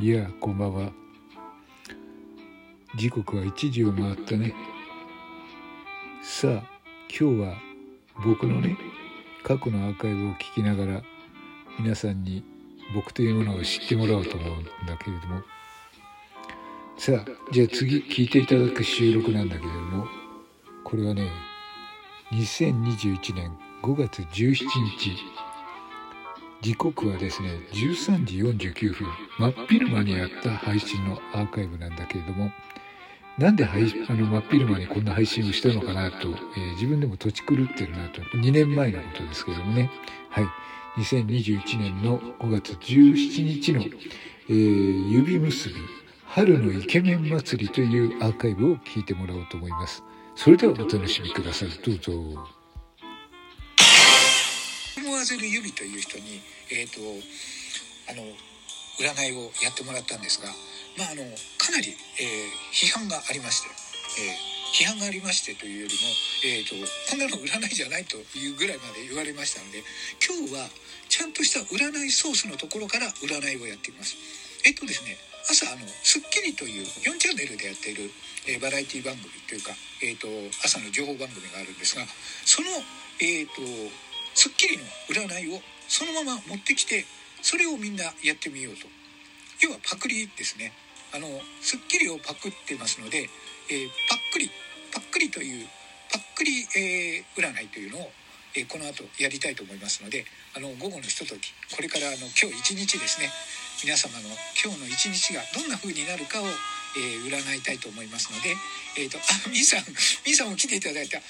いやこんばんは。時刻は1時を回ったね。さあ今日は僕のね過去のアーカイブを聞きながら皆さんに僕というものを知ってもらおうと思うんだけれども。さあじゃあ次聞いていただく収録なんだけれどもこれはね2021年5月17日時刻はですね13時49分。真っ昼間にやった配信のアーカイブなんだけれどもなんで配あの真っ昼間にこんな配信をしたのかなと、えー、自分でも土地狂ってるなと。2年前のことですけどもね。はい。2021年の5月17日の、えー、指結び春のイケメン祭りというアーカイブを聞いてもらおうと思います。それではお楽しみください。どうぞ。思わせる指という人に、えーと、あの占いをやってもらったんですが、まあ、あのかなり、えー、批判がありまして、えー、批判がありましてというよりも、えーと、こんなの占いじゃないというぐらいまで言われましたので今日はちゃんとした占いソースのところから占いをやっています。えっとですね朝あの『スッキリ』という4チャンネルでやっている、えー、バラエティ番組というか、えーと、朝の情報番組があるんですがその、えーと『スッキリ』の占いをそのまま持ってきてそれをみんなやってみようと要はパクリですねあの『スッキリ』をパクってますので、えー、パックリパックリというパックリ、えー、占いというのを、えー、この後やりたいと思いますのであの午後のひとときこれからあの今日一日ですね皆様の今日の一日がどんな風になるかを、えー、占いたいと思いますので、えっ、ー、と、あ、みーさん、みーさんも来ていただいた。あ、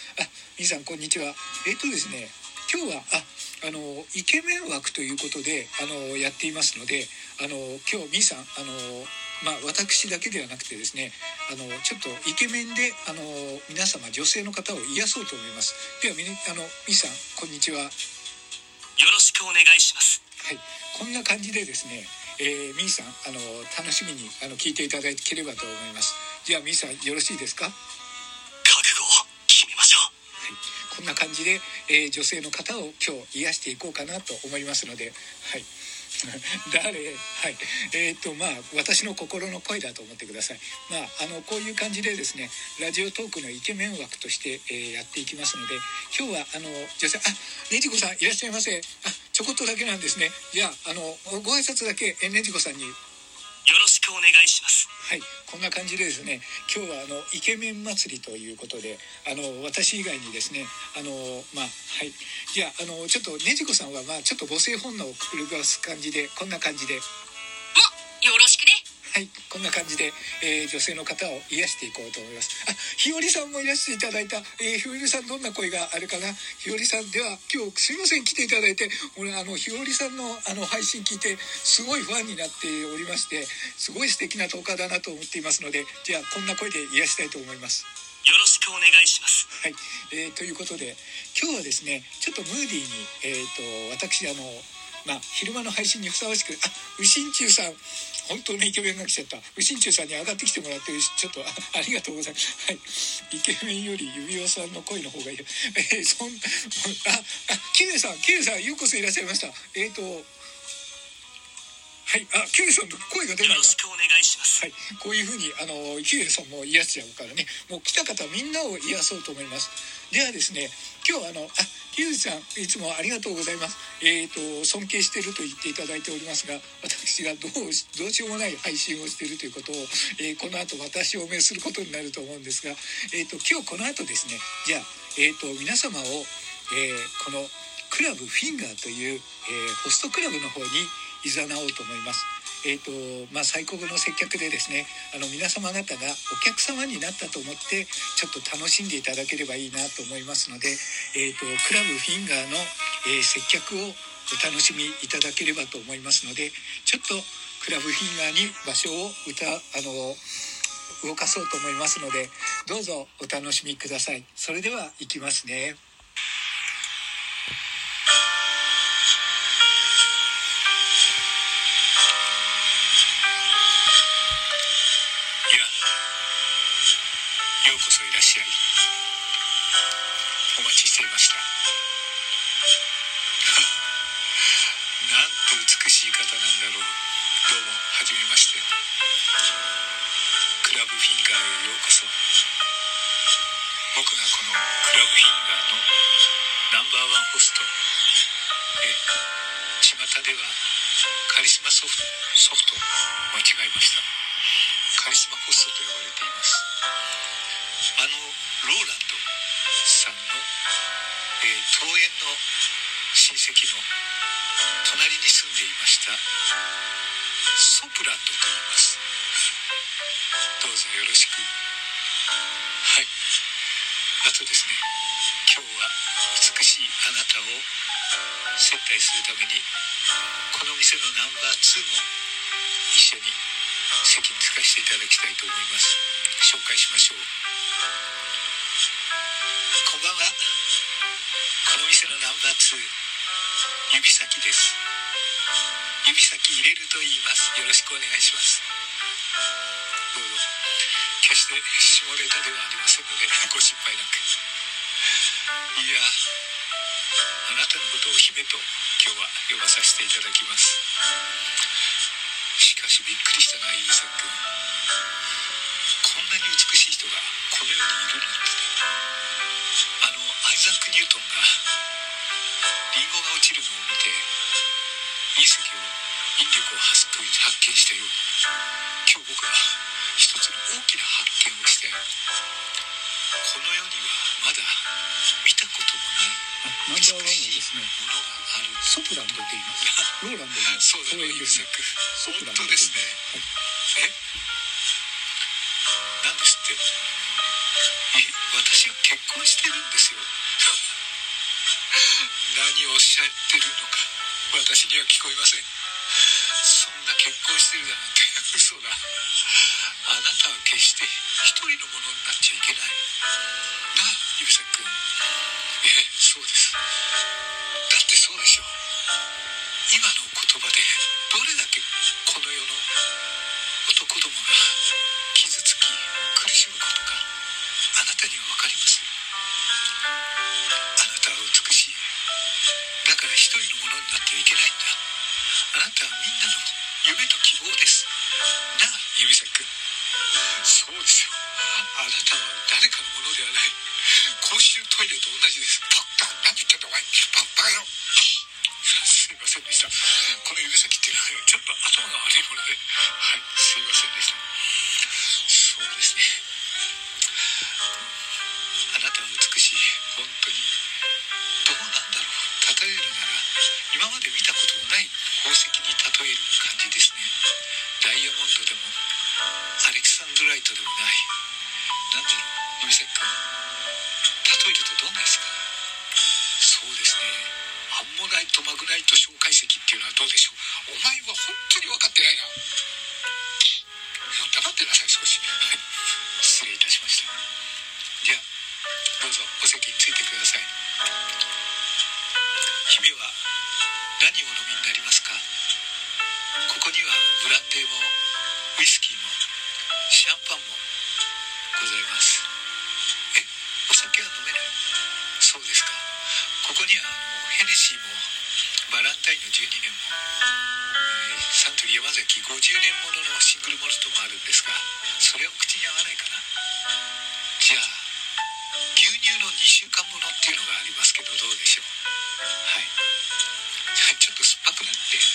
みーさん、こんにちは。えっ、ー、とですね、今日は、あ、あの、イケメン枠ということで、あの、やっていますので、あの、今日、みーさん、あの、まあ、私だけではなくてですねあのちょっとイケメンであの皆様女性の方を癒そうと思います。ではみあのみーさんこんにちは。よろしくお願いします。はい。こんな感じでですねえー、みーさんあの楽しみにあの聞いていただければと思います。じゃあみーさんよろしいですか？こんな感じで、えー、女性の方を今日癒していこうかなと思いますのではい。誰？はい。えー、っとまあ私の心の声だと思ってください。まああのこういう感じでですねラジオトークのイケメン枠として、えー、やっていきますので今日はあの女性あねじこさんいらっしゃいませ。あちょこっとだけなんですね。じゃああのご挨拶だけえねじこさんにしくお願いします。はい、こんな感じでですね、今日はあのイケメン祭りということで、あの私以外にですね、あのまあはい、じゃああのちょっとねじこさんはまあちょっと母性本能をくるがす感じでこんな感じで。はい、こんな感じで、えー、女性の方を癒していこうと思います。あ、ひよりさんもいらしていただいた。えー、ひよりさんどんな声があるかな？ひよりさんでは今日すいません来ていただいて、俺あのひよりさんのあの配信聞いてすごいファンになっておりまして、すごい素敵な10日だなと思っていますので、じゃあこんな声で癒したいと思います。よろしくお願いします。はい、えー、ということで今日はですね、ちょっとムーディーにえっ、ー、と私あの。まあ、昼間の配信にふさわしく、あ、右心中さん、本当のイケメンが来ちゃった。右心中さんに上がってきてもらって、ちょっとあ、ありがとうございます。はい。イケメンより指輪さんの声の方がいい。えー、そん、あ、あ、キネさん、キネさん、ようこそいらっしゃいました。えっ、ー、と、はい、あ、キュウさんの声が出ないよろしくお願いします。はい、こういうふうに、あの、キュウさんも癒しちゃうからね、もう来た方みんなを癒そうと思います。ではですね、今日あの、あ、キュウさん、いつもありがとうございます。えっ、ー、と、尊敬してると言っていただいておりますが、私がどうし、どうしようもない配信をしているということを、えー、この後私を命することになると思うんですが、えっ、と、今日この後ですね、じゃあ、えっ、と、皆様を、えこの、クラブフィンガーという、えホストクラブの方に誘おうと思います。えーとまあ、最高の接客でですねあの皆様方がお客様になったと思ってちょっと楽しんでいただければいいなと思いますので、えーと、クラブフィンガーの、えー、接客をお楽しみいただければと思いますのでちょっとクラブフィンガーに場所を歌あの動かそうと思いますのでどうぞお楽しみください。それでは行きますね。こそいらっしゃい。お待ちしていました。なんと美しい方なんだろう。どうもはじめまして。クラブフィンガーへようこそ。僕がこのクラブフィンガーのナンバーワンホスト。え巷ではカリスマソフトソフト間違えました。カリスマホストと呼ばれています。あのローランドさんの、えー桃園の親戚の隣に住んでいましたソプランドと言います。どうぞよろしく。はい。あとですね今日は美しいあなたを接待するためにこの店のナンバー2も一緒に席に着かせていただきたいと思います。紹介しましょう。こんばんは。この店のナンバー2指先です。指先入れると言います。よろしくお願いします。どうぞ。決して下ネタではありませんので ご心配なく。いやあなたのことを姫と今日は呼ばさせていただきます。しびっくりしたな指作君こんなに美しい人がこの世にいるなんてあのアイザック・ニュートンがリンゴが落ちるのを見て隕石を引力を発見したように今日僕は一つの大きな発見をしたよこの世にはまだ見たこともないナンバーワンはですねものがあるソプランド言います。ローランドのそうです優作ソプランド。ですね。はい。えなんですって。え私は結婚してるんですよ。何をおっしゃってるのか私には聞こえません。そんな結婚してるだなんて 嘘だ。あなたは決して一人のものになっちゃいけない。なあ指作君えそうですそうでしょ今の言葉でどれだけこの世の男どもが傷つき苦しむことかあなたには分かります？あなたは美しい。だから一人のものになってはいけないんだ。あなたはみんなの夢と希望です。なあ指先君。そうですよ。あなたは誰かのものではない。公衆トイレと同じです。何言ってんだお前パッパ野郎すいませんでした。この指先っていうのはちょっと頭が悪いもので。はいすいませんでした。そうですね。あなたは美しい本当にどうなんだろう。例えるなら今まで見たことのない宝石に例える感じですね。ダイヤモンドでもアレキサンドライトでもないなんだろう指先君例えるとどんなですかそうですね。アンモナイトマグナイト小解析っていうのはどうでしょう。お前は本当に分かってないな。黙ってなさい少し。はい。失礼いたしました。じゃあどうぞお席についてください。姫は何をお飲みになりますか？ここにはブランデーもウイスキーもシャンパンもございます。えお酒は飲めない？そうですか。ここにはあのヘネシーもバランタインの12年も、えーサントリー山崎50年もののシングルモルトもあるんですがそれは口に合わないかな。じゃあ牛乳の2週間ものっていうのがありますけどどうでしょう？はい。ちょっと酸っぱくなってち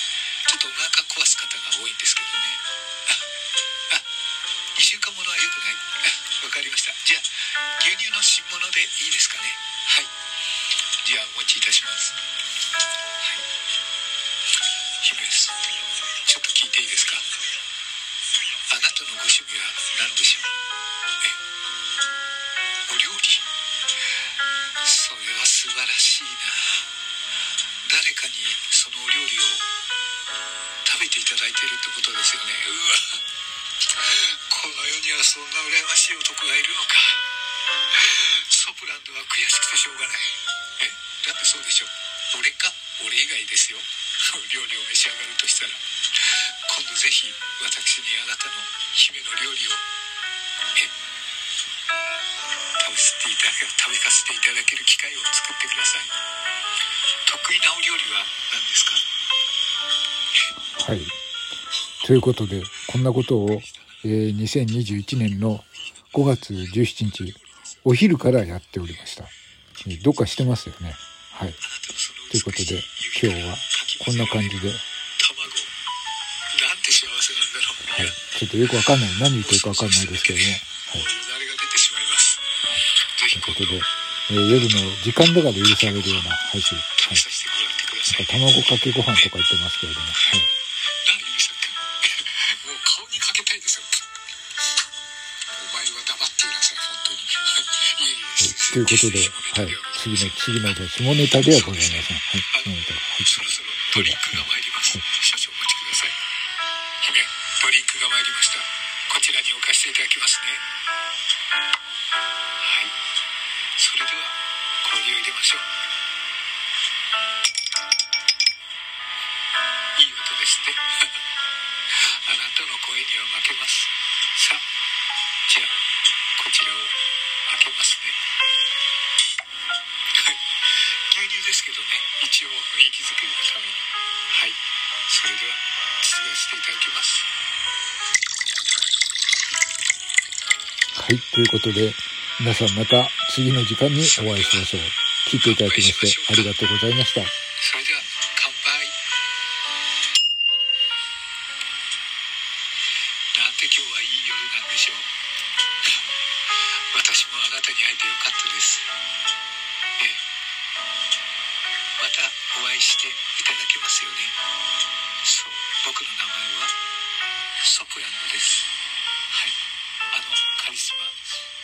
ょっとお腹壊す方が多いんですけどね。あ2週間ものは良くない。わかりました。じゃあ牛乳の新物でいいですかね？あなたのご趣味は何でしょうえお料理。それは素晴らしいな。誰かにそのお料理を食べていただいてるってことですよね。うわこの世にはそんな羨ましい男がいるのか。ソプランドは悔しくてしょうがない。えだってそうでしょ。俺か俺以外ですよ。料理を召し上がるとしたら今度ぜひ私にあなたの姫の料理をえ食べさせていただけ食べさせていただける機会を作ってください得意なお料理は何ですか？はいということで、こんなことを、えー2021年の5月17日、お昼からやっておりました。えーどっかしてますよね。はい。ということで、今日はこんな感じで、卵なんて幸せなんだろう、はい。ちょっとよくわかんない。何言ってるかわかんないですけども、はい。もうよだれが出てしまいますぜひということで、えー夜の時間だから許されるような配信。はい。なんか卵かけご飯とか言ってますけれども、はい。なあゆりさん君もう顔にかけたいですよお前は黙っていなさい本当にいえいえということで、はい。次の、次の、じゃあ下ネタではございません。はい。下ネタ。はい。ドリンクが参ります。少々お待ちください。姫ドリンクが参りました。こちらに置かせていただきますね。はい。それでは氷を入れましょう。いい音ですって あなたの声には負けます。さあじゃあこちらを開けますね。牛乳ですけどね一応雰囲気作りのためにはいそれでは失礼していただきますはい。ということで、皆さんまた次の時間にお会いしましょう。聞いていただきましてありがとうございました。それでは乾杯なんて今日はいい夜なんでしょう私もあなたに会えてよかったですええまたお会いしていただけますよねそう僕の名前はソプラノです。はい。あのカリスマ。